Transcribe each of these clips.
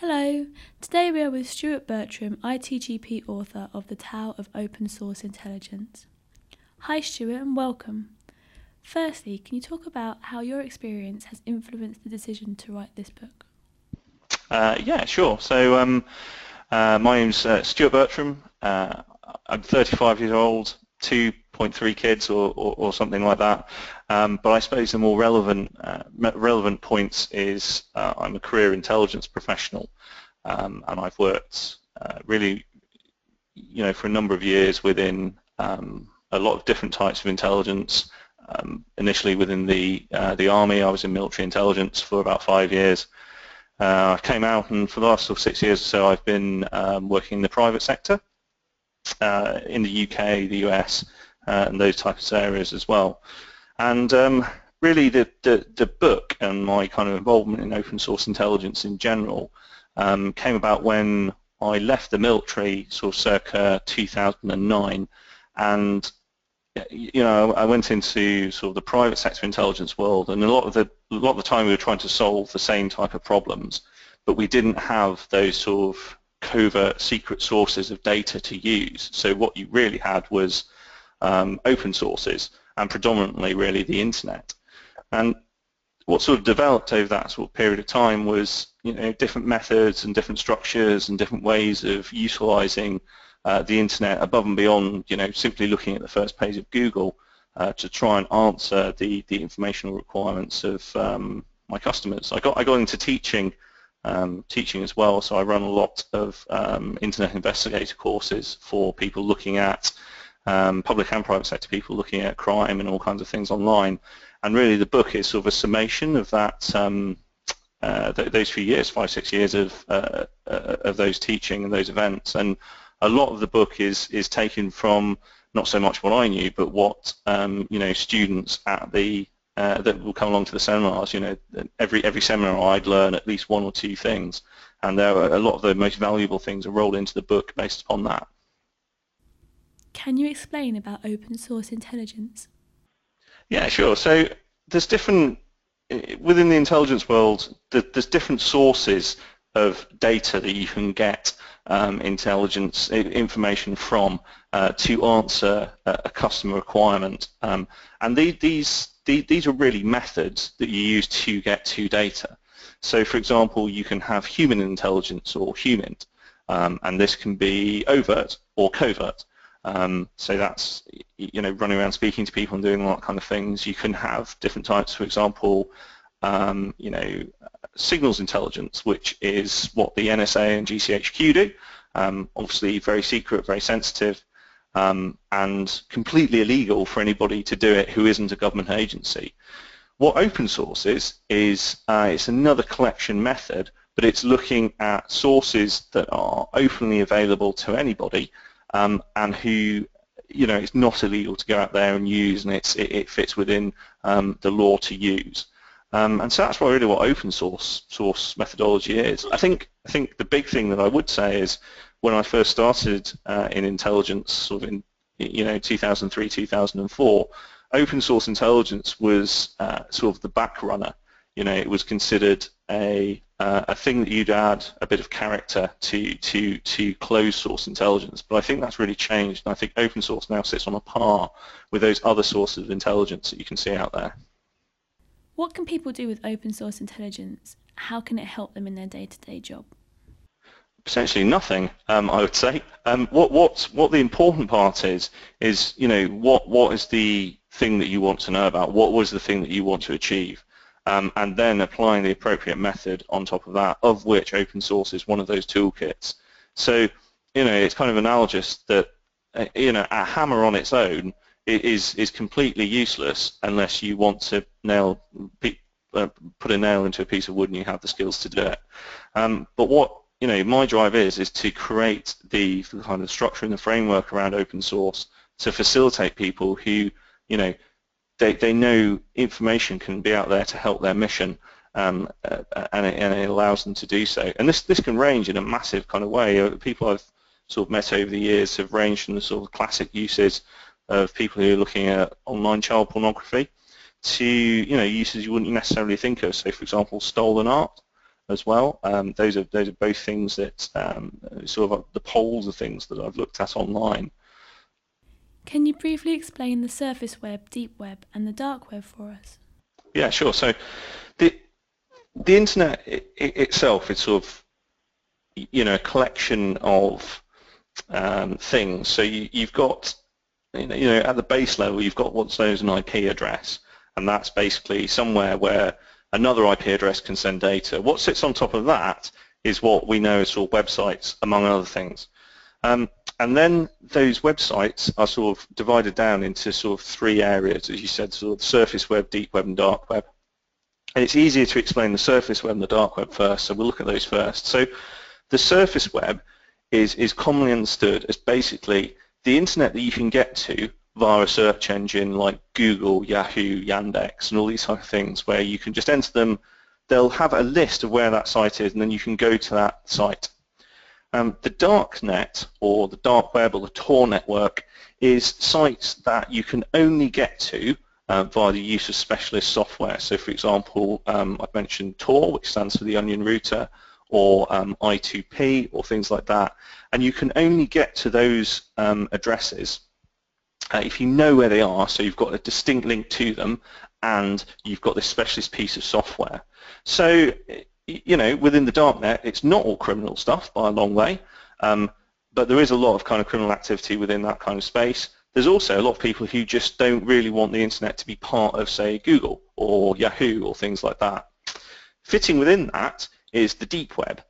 Hello, today we are with Stuart Bertram, ITGP author of The Tao of Open Source Intelligence. Hi Stuart and welcome. Firstly, can you talk about how your experience has influenced the decision to write this book? Uh, yeah, sure. So um, uh, my name's uh, Stuart Bertram. Uh, I'm 35 years old, 2.3 kids or, or, or, something like that. Um, but I suppose the more relevant uh, relevant points is uh, I'm a career intelligence professional, um, and I've worked uh, really, you know, for a number of years within um, a lot of different types of intelligence. Um, initially within the uh, the army, I was in military intelligence for about five years. Uh, I came out, and for the last sort of six years or so, I've been um, working in the private sector uh, in the UK, the US, and those types of areas as well. And um, really the, the, the, book and my kind of involvement in open source intelligence in general um, came about when I left the military sort of circa 2009 and you know I went into sort of the private sector intelligence world and a lot of the a lot of the time we were trying to solve the same type of problems. But we didn't have those sort of covert secret sources of data to use. So what you really had was um, open sources and predominantly really the internet. And what sort of developed over that sort of period of time was you know different methods and different structures and different ways of utilizing uh, the internet above and beyond you know simply looking at the first page of Google uh, to try and answer the the informational requirements of um, my customers. I got I got into teaching um, teaching as well, so I run a lot of um, internet investigator courses for people looking at um, public and private sector people looking at crime and all kinds of things online. And really the book is sort of a summation of that, um, uh, th those few years, five, six years of, uh, uh, of those teaching and those events. And a lot of the book is, is taken from not so much what I knew, but what um, you know students at the uh, that will come along to the seminars. You know, every every seminar I'd learn at least one or two things, and there are a lot of the most valuable things are rolled into the book based upon that. Can you explain about open source intelligence? Yeah, sure. So there's different, within the intelligence world, there's different sources of data that you can get um, intelligence information from uh, to answer a, customer requirement. Um, and these, these are really methods that you use to get to data. So for example, you can have human intelligence or HUMINT, um, and this can be overt or covert. Um, so that's you know running around speaking to people and doing all that kind of things. You can have different types, for example, um, you know, signals intelligence, which is what the NSA and GCHQ do. Um, obviously, very secret, very sensitive, um, and completely illegal for anybody to do it who isn't a government agency. What open source is is uh, it's another collection method, but it's looking at sources that are openly available to anybody um, and who you know it's not illegal to go out there and use and it's, it, it fits within um, the law to use. Um, and so that's really what open source source methodology is. I think I think the big thing that I would say is when I first started uh, in intelligence, sort of in you know 2003 2004, open source intelligence was uh, sort of the back runner. You know, it was considered a uh, a thing that you'd add a bit of character to to to closed source intelligence. But I think that's really changed, and I think open source now sits on a par with those other sources of intelligence that you can see out there. What can people do with open source intelligence? How can it help them in their day-to-day job? Potentially nothing, um, I would say. Um, what what what the important part is is you know what what is the thing that you want to know about? What was the thing that you want to achieve? Um, and then applying the appropriate method on top of that, of which open source is one of those toolkits. So, you know, it's kind of analogous that, uh, you know, a hammer on its own is is completely useless unless you want to nail, uh, put a nail into a piece of wood and you have the skills to do it. Um, but what you know, my drive is is to create the kind of structure and the framework around open source to facilitate people who, you know, they, they know information can be out there to help their mission um, uh, and, it, and, it, allows them to do so. And this, this can range in a massive kind of way. Uh, people I've sort of met over the years have ranged from the sort of classic uses of people who are looking at online child pornography to you know uses you wouldn't necessarily think of. So for example, stolen art. as well. Um, those are those are both things that um, sort of the poles of things that I've looked at online. Can you briefly explain the surface web, deep web, and the dark web for us? Yeah, sure. So the the internet itself is sort of you know a collection of um, things. So you, you've got you know at the base level you've got what's known as an IP address, and that's basically somewhere where another IP address can send data. What sits on top of that is what we know as sort of websites, among other things. Um, and then those websites are sort of divided down into sort of three areas, as you said, sort of surface web, deep web, and dark web. And it's easier to explain the surface web and the dark web first, so we'll look at those first. So the surface web is, is commonly understood as basically the internet that you can get to via a search engine like Google, Yahoo, Yandex, and all these type of things where you can just enter them. They'll have a list of where that site is, and then you can go to that site. Um, the dark net, or the dark web, or the Tor network, is sites that you can only get to uh, via the use of specialist software. So, for example, um, I've mentioned Tor, which stands for the Onion Router, or um, I2P, or things like that. And you can only get to those um, addresses uh, if you know where they are, so you've got a distinct link to them, and you've got this specialist piece of software. So, you know, within the darknet, it's not all criminal stuff by a long way, um, but there is a lot of kind of criminal activity within that kind of space. There's also a lot of people who just don't really want the internet to be part of, say, Google or Yahoo or things like that. Fitting within that is the deep web.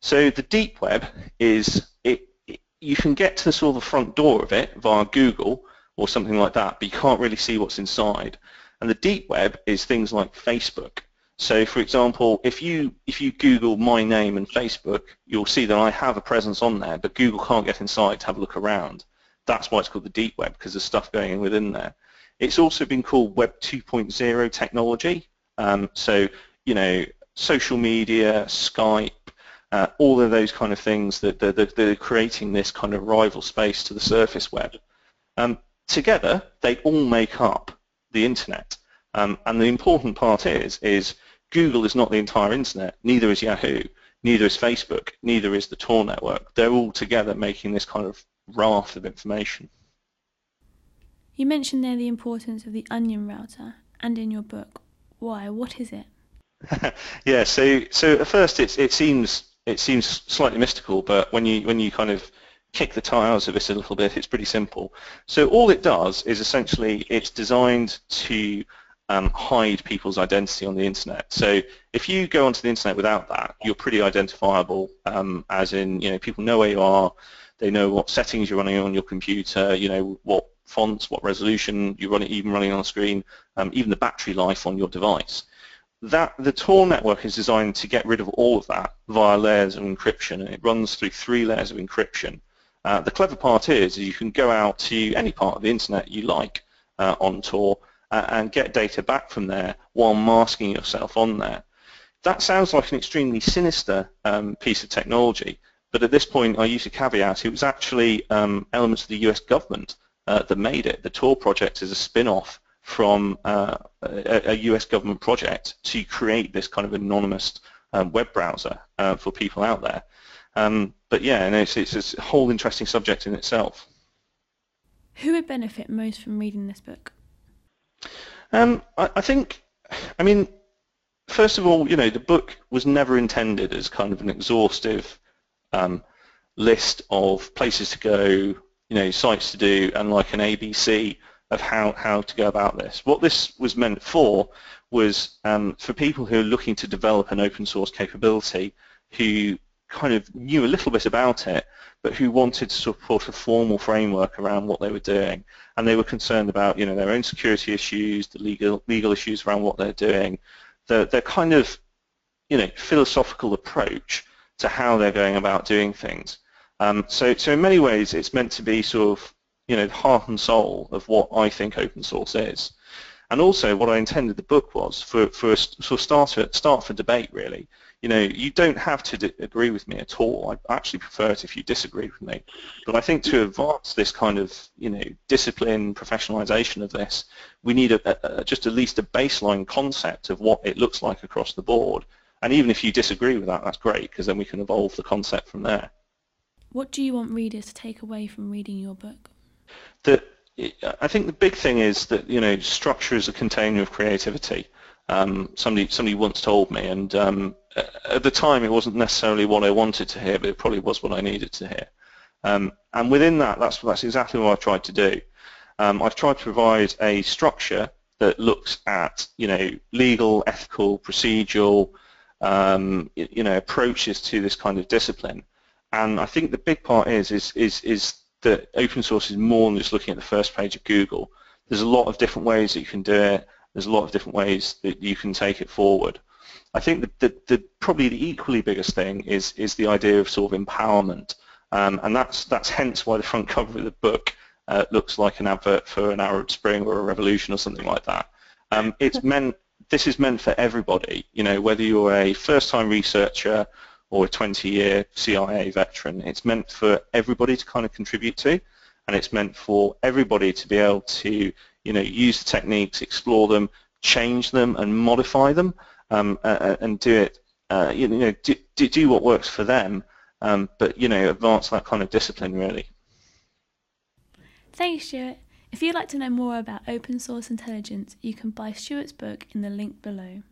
So the deep web is it, it you can get to the sort of the front door of it via Google, or something like that, but you can't really see what's inside. And the deep web is things like Facebook. So, for example, if you if you Google my name and Facebook, you'll see that I have a presence on there, but Google can't get inside to have a look around. That's why it's called the deep web because there's stuff going within there. It's also been called Web 2.0 technology. Um, so, you know, social media, Skype, uh, all of those kind of things that they're, they're, creating this kind of rival space to the surface web. Um, together, they all make up the internet. Um, and the important part is, is Google is not the entire internet, neither is Yahoo, neither is Facebook, neither is the Tor network. They're all together making this kind of raft of information. You mentioned there the importance of the onion router, and in your book, why? What is it? yeah, so so at first it it seems it seems slightly mystical, but when you when you kind of kick the tires of this a little bit. It's pretty simple. So all it does is essentially it's designed to um, hide people's identity on the internet. So if you go onto the internet without that, you're pretty identifiable, um, as in, you know, people know where you are, they know what settings you're running on your computer, you know, what fonts, what resolution you're running, even running on screen, um, even the battery life on your device. That the Tor network is designed to get rid of all of that via layers of encryption, and it runs through three layers of encryption. Uh, the clever part is, is you can go out to any part of the internet you like uh, on Tor and get data back from there while masking yourself on there. That sounds like an extremely sinister um, piece of technology, but at this point I use a caveat. It was actually um, elements of the US government uh, that made it. The Tor project is a spin-off from uh, a, a, US government project to create this kind of anonymous um, web browser uh, for people out there. Um, but yeah, and it's, it's a whole interesting subject in itself. Who would benefit most from reading this book? Um, I, I, think, I mean, first of all, you know, the book was never intended as kind of an exhaustive um, list of places to go, you know, sites to do, and like an ABC of how, how to go about this. What this was meant for was um, for people who are looking to develop an open source capability who kind of knew a little bit about it, but who wanted to support a formal framework around what they were doing. And they were concerned about, you know, their own security issues, the legal legal issues around what they're doing, the their kind of, you know, philosophical approach to how they're going about doing things. Um, so, so in many ways, it's meant to be sort of, you know, the heart and soul of what I think open source is. And also, what I intended the book was for for a sort of start start for debate, really you know, you don't have to agree with me at all. I actually prefer it if you disagree with me. But I think to advance this kind of, you know, discipline, professionalization of this, we need a, a, just at least a baseline concept of what it looks like across the board And even if you disagree with that, that's great because then we can evolve the concept from there. What do you want readers to take away from reading your book? That I think the big thing is that you know structure is a container of creativity. Um, somebody somebody once told me, and um, at the time it wasn't necessarily what I wanted to hear, but it probably was what I needed to hear. Um, and within that, that's that's exactly what I've tried to do. Um, I've tried to provide a structure that looks at you know legal, ethical, procedural, um, you know approaches to this kind of discipline. And I think the big part is is is is that open source is more than just looking at the first page of Google. There's a lot of different ways that you can do it. There's a lot of different ways that you can take it forward. I think that the, the, probably the equally biggest thing is is the idea of sort of empowerment, um, and that's that's hence why the front cover of the book uh, looks like an advert for an Arab Spring or a revolution or something like that. Um, it's meant this is meant for everybody. You know, whether you're a first-time researcher or a 20-year CIA veteran, it's meant for everybody to kind of contribute to, and it's meant for everybody to be able to, you know, use the techniques, explore them, change them, and modify them, um, uh, and do it, uh, you know, do, do what works for them, um, but you know, advance that kind of discipline really. Thanks, Stuart. If you'd like to know more about open source intelligence, you can buy Stuart's book in the link below.